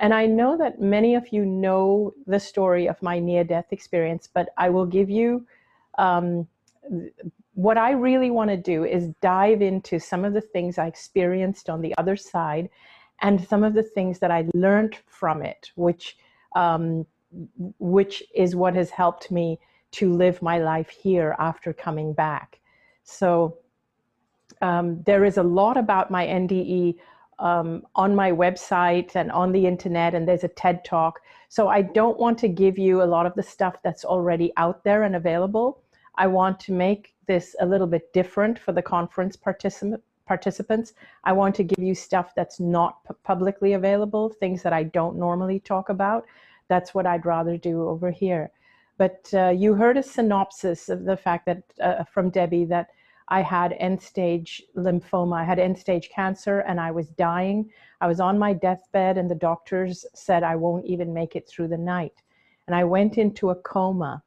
And I know that many of you know the story of my near death experience, but I will give you um, what I really want to do is dive into some of the things I experienced on the other side and some of the things that I learned from it, which um, which is what has helped me to live my life here after coming back. So um, there is a lot about my NDE um, on my website and on the internet, and there's a TED talk. So I don't want to give you a lot of the stuff that's already out there and available. I want to make this a little bit different for the conference particip- participants. I want to give you stuff that's not p- publicly available, things that I don't normally talk about. That's what I'd rather do over here. But uh, you heard a synopsis of the fact that uh, from Debbie that I had end stage lymphoma. I had end stage cancer and I was dying. I was on my deathbed, and the doctors said I won't even make it through the night. And I went into a coma.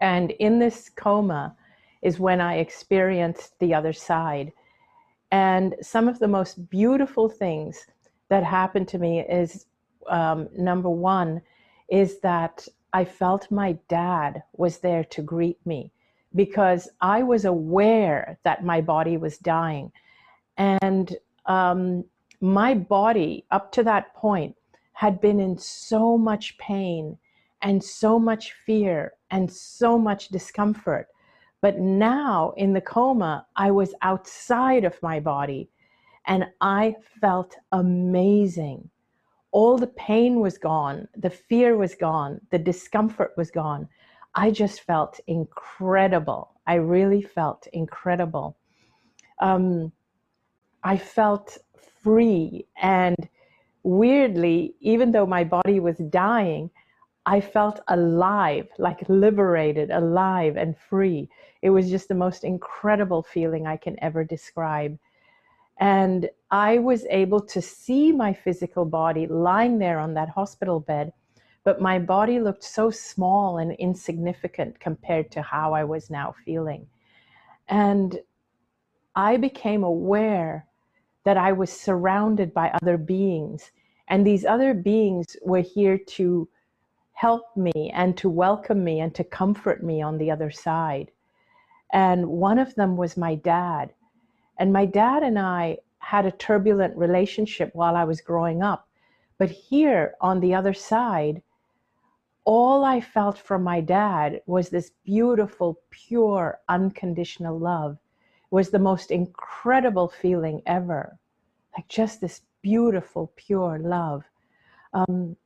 And in this coma is when I experienced the other side. And some of the most beautiful things that happened to me is um, number one, is that I felt my dad was there to greet me because I was aware that my body was dying. And um, my body, up to that point, had been in so much pain and so much fear and so much discomfort. But now in the coma, I was outside of my body and I felt amazing. All the pain was gone, the fear was gone, the discomfort was gone. I just felt incredible. I really felt incredible. Um, I felt free and weirdly, even though my body was dying, I felt alive, like liberated, alive, and free. It was just the most incredible feeling I can ever describe. And I was able to see my physical body lying there on that hospital bed but my body looked so small and insignificant compared to how I was now feeling. And I became aware that I was surrounded by other beings, and these other beings were here to help me and to welcome me and to comfort me on the other side. And one of them was my dad. And my dad and I had a turbulent relationship while I was growing up. But here on the other side, all I felt from my dad was this beautiful, pure, unconditional love. It was the most incredible feeling ever. Like just this beautiful, pure love. Um,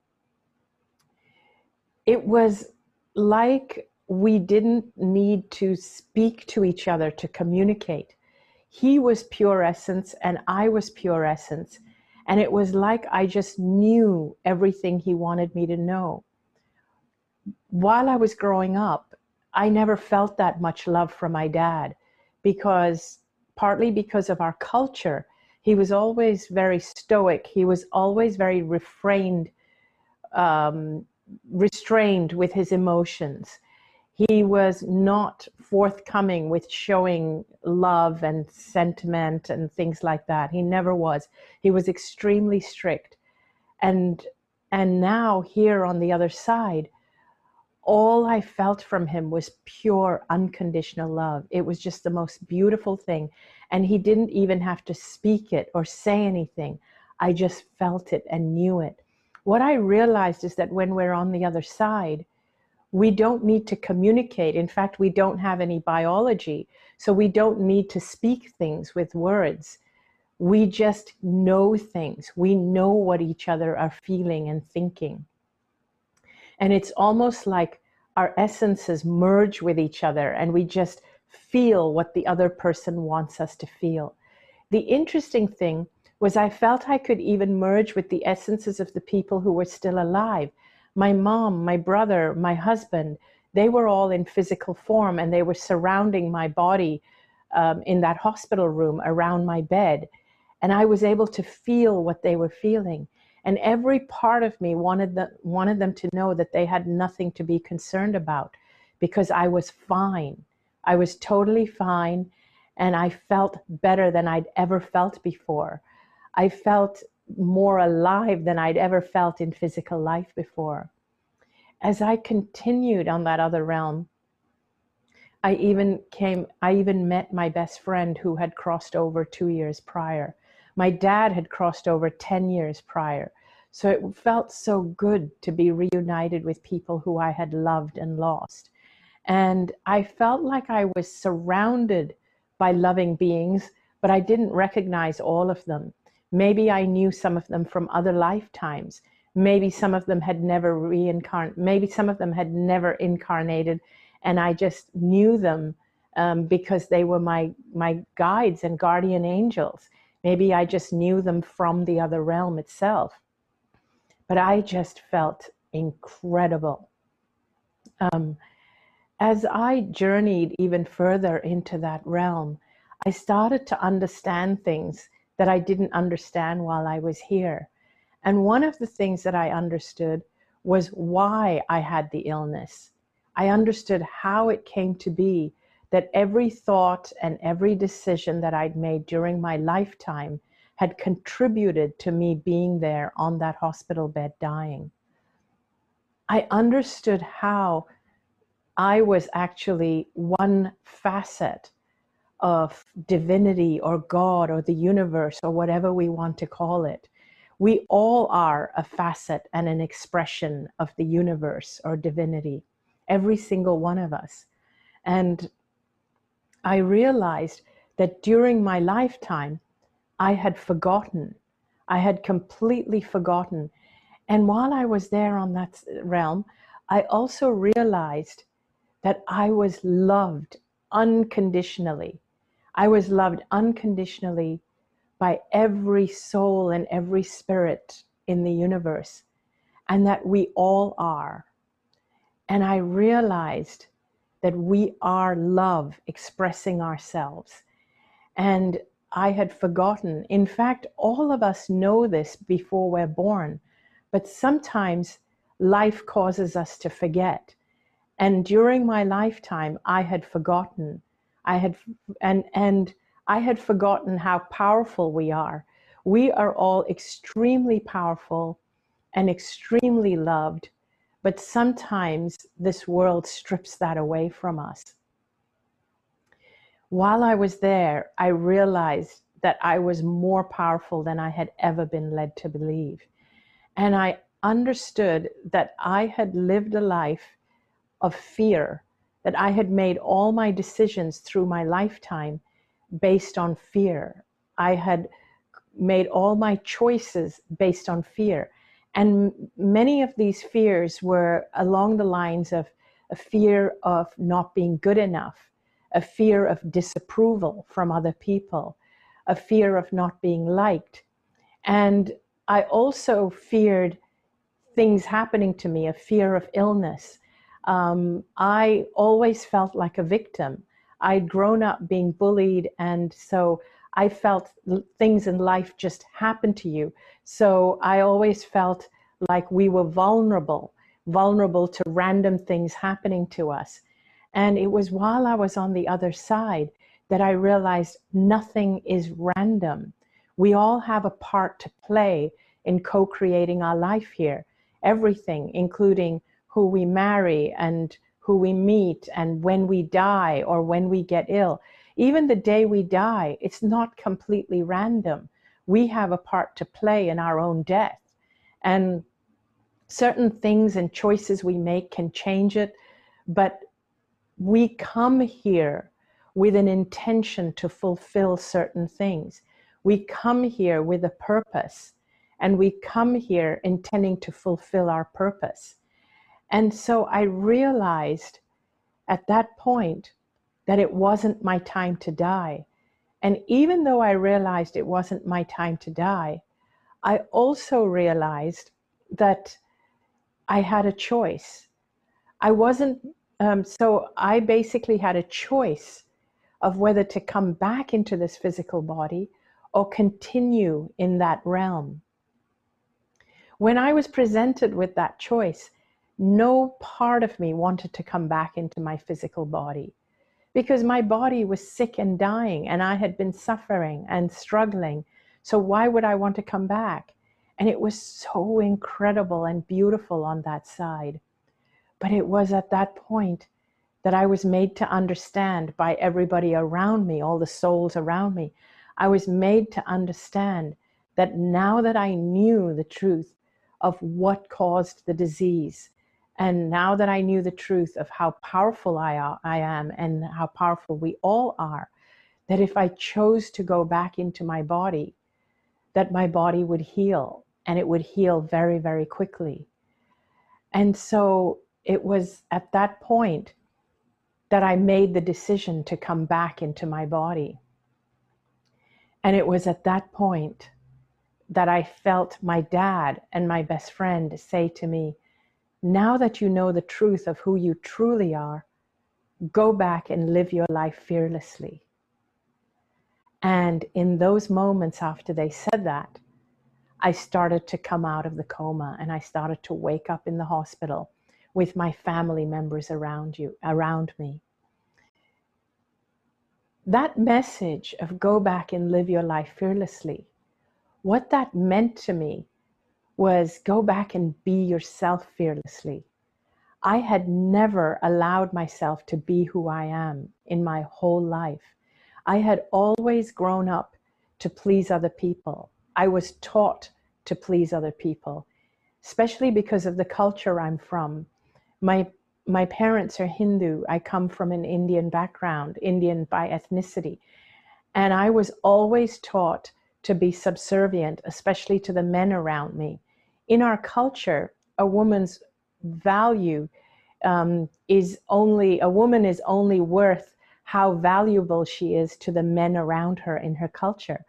it was like we didn't need to speak to each other to communicate. He was pure essence and I was pure essence. And it was like I just knew everything he wanted me to know while I was growing up, I never felt that much love from my dad because partly because of our culture. He was always very stoic. He was always very refrained, um, restrained with his emotions. He was not forthcoming with showing love and sentiment and things like that. He never was. He was extremely strict. And and now here on the other side, all I felt from him was pure, unconditional love. It was just the most beautiful thing. And he didn't even have to speak it or say anything. I just felt it and knew it. What I realized is that when we're on the other side, we don't need to communicate. In fact, we don't have any biology. So we don't need to speak things with words. We just know things. We know what each other are feeling and thinking. And it's almost like our essences merge with each other and we just feel what the other person wants us to feel. The interesting thing was I felt I could even merge with the essences of the people who were still alive. My mom, my brother, my husband, they were all in physical form and they were surrounding my body um, in that hospital room around my bed. And I was able to feel what they were feeling. And every part of me wanted, the, wanted them to know that they had nothing to be concerned about because I was fine. I was totally fine and I felt better than I'd ever felt before. I felt more alive than I'd ever felt in physical life before. As I continued on that other realm, I even came, I even met my best friend who had crossed over two years prior. My dad had crossed over 10 years prior. So it felt so good to be reunited with people who I had loved and lost. And I felt like I was surrounded by loving beings, but I didn't recognize all of them. Maybe I knew some of them from other lifetimes. Maybe some of them had never reincarnated. Maybe some of them had never incarnated, and I just knew them um, because they were my my guides and guardian angels. Maybe I just knew them from the other realm itself. But I just felt incredible. Um, as I journeyed even further into that realm, I started to understand things that I didn't understand while I was here. And one of the things that I understood was why I had the illness. I understood how it came to be that every thought and every decision that I'd made during my lifetime had contributed to me being there on that hospital bed dying. I understood how I was actually one facet of divinity or God or the universe or whatever we want to call it. We all are a facet and an expression of the universe or divinity, every single one of us. And I realized that during my lifetime, I had forgotten. I had completely forgotten. And while I was there on that realm, I also realized that I was loved unconditionally I was loved unconditionally by every soul and every spirit in the universe, and that we all are. And I realized that we are love expressing ourselves. And I had forgotten. In fact, all of us know this before we're born, but sometimes life causes us to forget. And during my lifetime, I had forgotten I had and and I had forgotten how powerful we are. We are all extremely powerful and extremely loved, but sometimes this world strips that away from us. While I was there, I realized that I was more powerful than I had ever been led to believe. And I understood that I had lived a life of fear that I had made all my decisions through my lifetime based on fear. I had made all my choices based on fear. And many of these fears were along the lines of a fear of not being good enough, a fear of disapproval from other people, a fear of not being liked. And I also feared things happening to me, a fear of illness, um, I always felt like a victim. I'd grown up being bullied, and so I felt things in life just happen to you. So I always felt like we were vulnerable, vulnerable to random things happening to us. And it was while I was on the other side that I realized nothing is random. We all have a part to play in co creating our life here. Everything, including who we marry and who we meet and when we die or when we get ill. Even the day we die, it's not completely random. We have a part to play in our own death. And certain things and choices we make can change it, but we come here with an intention to fulfill certain things. We come here with a purpose, and we come here intending to fulfill our purpose. And so I realized at that point that it wasn't my time to die. And even though I realized it wasn't my time to die, I also realized that I had a choice. I wasn't, um, so I basically had a choice of whether to come back into this physical body or continue in that realm. When I was presented with that choice, no part of me wanted to come back into my physical body because my body was sick and dying and I had been suffering and struggling. So why would I want to come back? And it was so incredible and beautiful on that side. But it was at that point that I was made to understand by everybody around me, all the souls around me. I was made to understand that now that I knew the truth of what caused the disease, and now that I knew the truth of how powerful I, I am and how powerful we all are, that if I chose to go back into my body, that my body would heal and it would heal very, very quickly. And so it was at that point that I made the decision to come back into my body. And it was at that point that I felt my dad and my best friend say to me, Now that you know the truth of who you truly are, go back and live your life fearlessly. And in those moments after they said that, I started to come out of the coma and I started to wake up in the hospital with my family members around you around me. That message of go back and live your life fearlessly, what that meant to me was go back and be yourself fearlessly. I had never allowed myself to be who I am in my whole life. I had always grown up to please other people. I was taught to please other people, especially because of the culture I'm from. My my parents are Hindu. I come from an Indian background, Indian by ethnicity. And I was always taught to be subservient, especially to the men around me. In our culture, a woman's value um, is only, a woman is only worth how valuable she is to the men around her in her culture.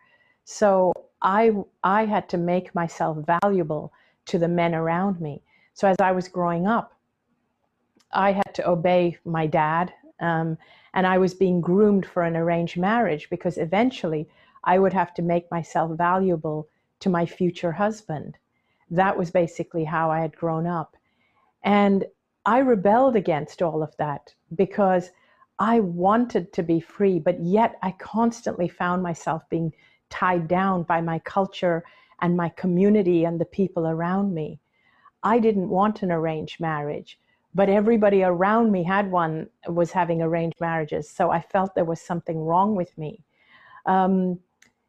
So I, I had to make myself valuable to the men around me. So as I was growing up, I had to obey my dad, um, and I was being groomed for an arranged marriage because eventually I would have to make myself valuable to my future husband. That was basically how I had grown up. And I rebelled against all of that because I wanted to be free, but yet I constantly found myself being tied down by my culture and my community and the people around me. I didn't want an arranged marriage, but everybody around me had one, was having arranged marriages. So I felt there was something wrong with me. Um,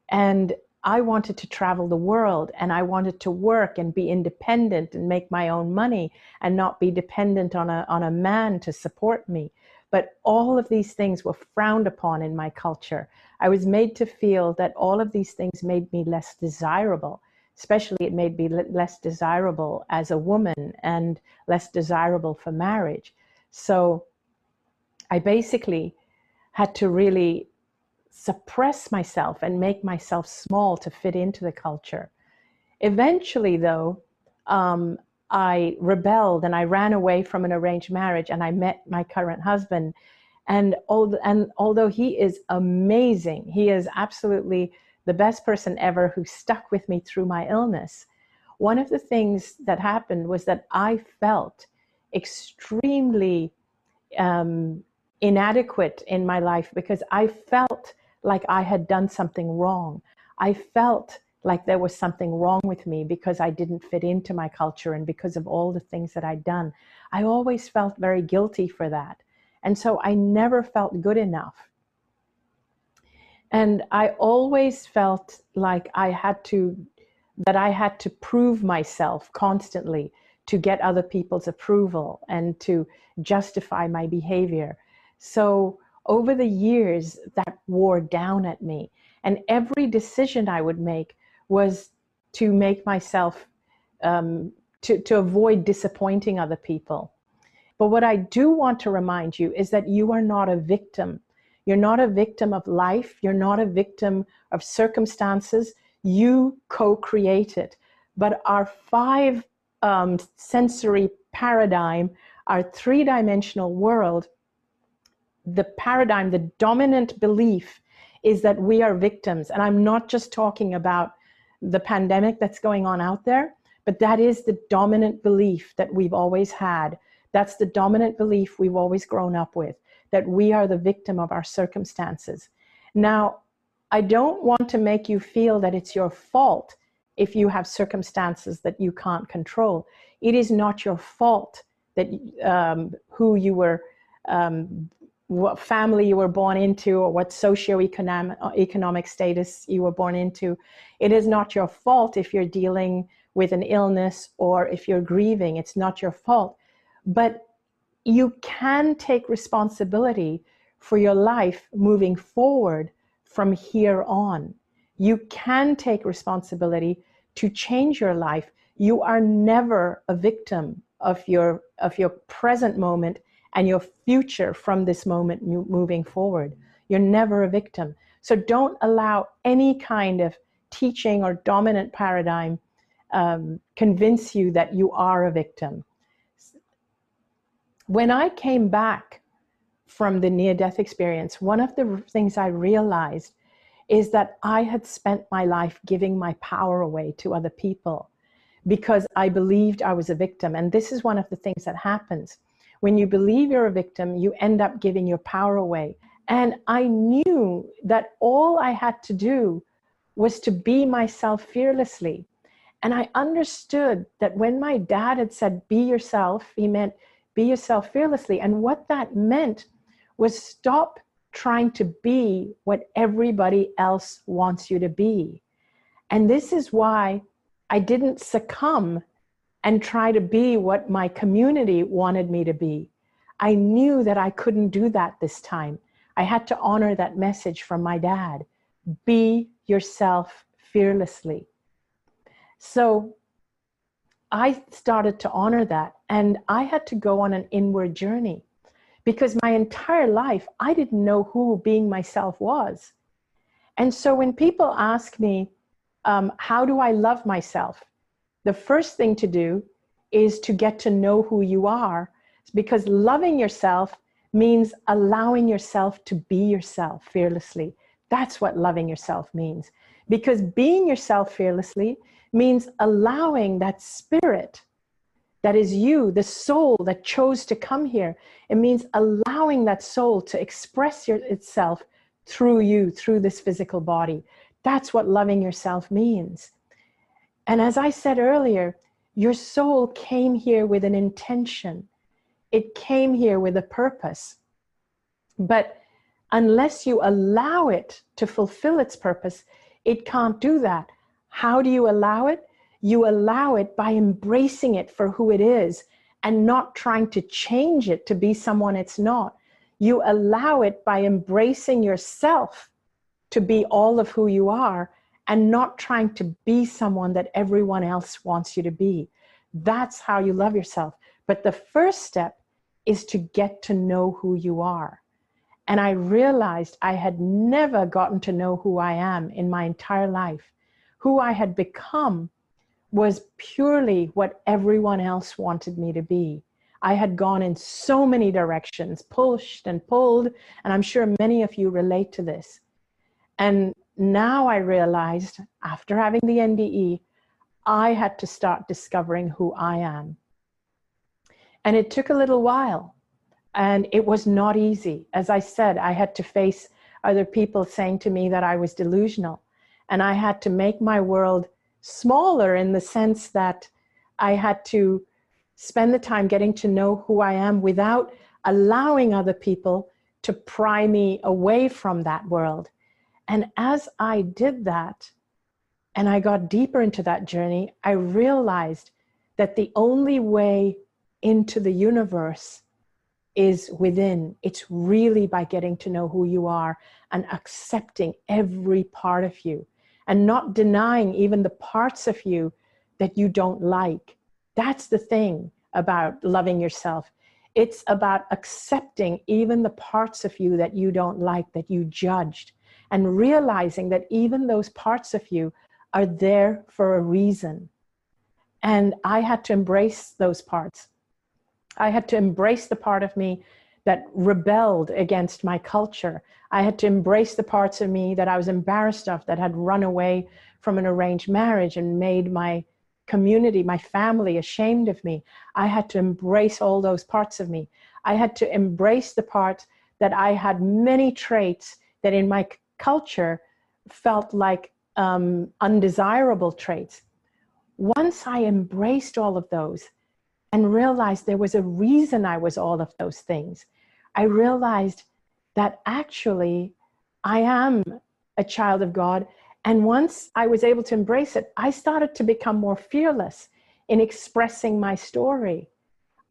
and I wanted to travel the world and I wanted to work and be independent and make my own money and not be dependent on a, on a man to support me. But all of these things were frowned upon in my culture. I was made to feel that all of these things made me less desirable. Especially, it made me less desirable as a woman and less desirable for marriage. So I basically had to really suppress myself and make myself small to fit into the culture. Eventually, though, um, I rebelled and I ran away from an arranged marriage and I met my current husband. And, and although he is amazing, he is absolutely the best person ever who stuck with me through my illness. One of the things that happened was that I felt extremely um, inadequate in my life because I felt like I had done something wrong. I felt like there was something wrong with me because I didn't fit into my culture and because of all the things that I'd done. I always felt very guilty for that. And so I never felt good enough. And I always felt like I had to, that I had to prove myself constantly to get other people's approval and to justify my behavior. So over the years, that wore down at me. And every decision I would make was to make myself um, to, to avoid disappointing other people. But what I do want to remind you is that you are not a victim. You're not a victim of life. You're not a victim of circumstances. You co-create it. But our five um, sensory paradigm, our three-dimensional world, the paradigm, the dominant belief is that we are victims. And I'm not just talking about the pandemic that's going on out there, but that is the dominant belief that we've always had. That's the dominant belief we've always grown up with, that we are the victim of our circumstances. Now, I don't want to make you feel that it's your fault if you have circumstances that you can't control. It is not your fault that um, who you were, um, what family you were born into, or what socioeconomic economic status you were born into. It is not your fault if you're dealing with an illness or if you're grieving. It's not your fault. But you can take responsibility for your life moving forward from here on. You can take responsibility to change your life. You are never a victim of your of your present moment and your future from this moment moving forward. You're never a victim. So don't allow any kind of teaching or dominant paradigm um, convince you that you are a victim. When I came back from the near death experience, one of the things I realized is that I had spent my life giving my power away to other people because I believed I was a victim. And this is one of the things that happens. When you believe you're a victim, you end up giving your power away. And I knew that all I had to do was to be myself fearlessly. And I understood that when my dad had said, be yourself, he meant be yourself fearlessly. And what that meant was stop trying to be what everybody else wants you to be. And this is why I didn't succumb and try to be what my community wanted me to be. I knew that I couldn't do that this time. I had to honor that message from my dad. Be yourself fearlessly. So I started to honor that and I had to go on an inward journey because my entire life I didn't know who being myself was. And so when people ask me, um, how do I love myself? The first thing to do is to get to know who you are because loving yourself means allowing yourself to be yourself fearlessly. That's what loving yourself means. Because being yourself fearlessly means allowing that spirit that is you, the soul that chose to come here. It means allowing that soul to express your, itself through you, through this physical body. That's what loving yourself means. And as I said earlier, your soul came here with an intention. It came here with a purpose. But unless you allow it to fulfill its purpose, it can't do that. How do you allow it? You allow it by embracing it for who it is and not trying to change it to be someone it's not. You allow it by embracing yourself to be all of who you are and not trying to be someone that everyone else wants you to be. That's how you love yourself. But the first step is to get to know who you are. And I realized I had never gotten to know who I am in my entire life. Who I had become was purely what everyone else wanted me to be. I had gone in so many directions, pushed and pulled, and I'm sure many of you relate to this. And now I realized, after having the NDE, I had to start discovering who I am. And it took a little while, and it was not easy. As I said, I had to face other people saying to me that I was delusional, and I had to make my world smaller in the sense that I had to spend the time getting to know who I am without allowing other people to pry me away from that world. And as I did that, and I got deeper into that journey, I realized that the only way into the universe is within. It's really by getting to know who you are and accepting every part of you and not denying even the parts of you that you don't like. That's the thing about loving yourself. It's about accepting even the parts of you that you don't like, that you judged, and realizing that even those parts of you are there for a reason. And I had to embrace those parts. I had to embrace the part of me that rebelled against my culture. I had to embrace the parts of me that I was embarrassed of, that had run away from an arranged marriage and made my community, my family ashamed of me. I had to embrace all those parts of me. I had to embrace the part that I had many traits that in my culture felt like um, undesirable traits. once I embraced all of those and realized there was a reason I was all of those things, I realized that actually I am a child of God. And once I was able to embrace it, I started to become more fearless in expressing my story.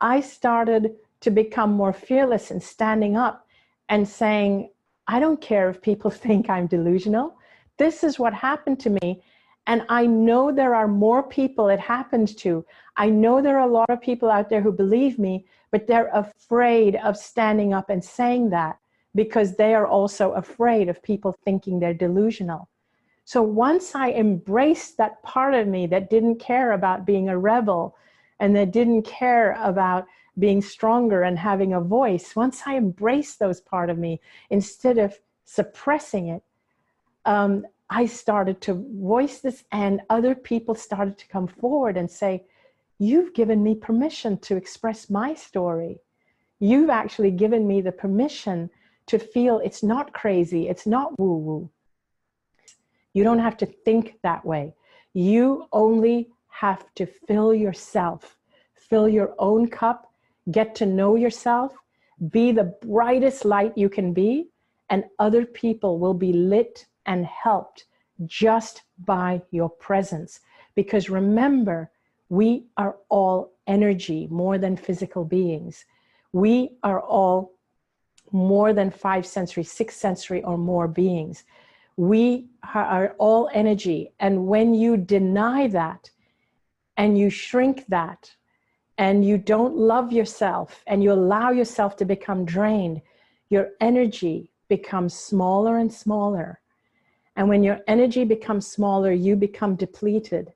I started to become more fearless in standing up and saying, I don't care if people think I'm delusional. This is what happened to me. And I know there are more people it happened to. I know there are a lot of people out there who believe me, but they're afraid of standing up and saying that because they are also afraid of people thinking they're delusional. So once I embraced that part of me that didn't care about being a rebel and that didn't care about being stronger and having a voice, once I embraced those part of me, instead of suppressing it, um, I started to voice this and other people started to come forward and say, you've given me permission to express my story. You've actually given me the permission to feel it's not crazy, it's not woo-woo. You don't have to think that way. You only have to fill yourself, fill your own cup, get to know yourself, be the brightest light you can be, and other people will be lit and helped just by your presence. Because remember, we are all energy more than physical beings. We are all more than five sensory, six sensory or more beings. We are all energy. And when you deny that and you shrink that and you don't love yourself and you allow yourself to become drained, your energy becomes smaller and smaller. And when your energy becomes smaller, you become depleted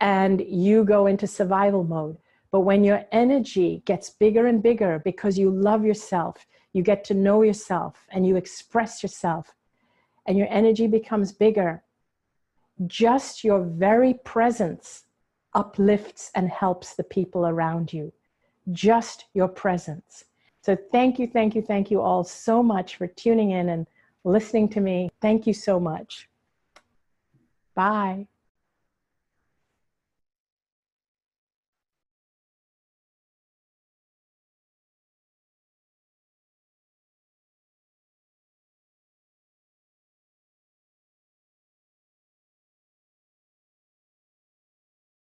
and you go into survival mode. But when your energy gets bigger and bigger because you love yourself, you get to know yourself and you express yourself and your energy becomes bigger, just your very presence uplifts and helps the people around you. Just your presence. So thank you, thank you, thank you all so much for tuning in and listening to me. Thank you so much. Bye.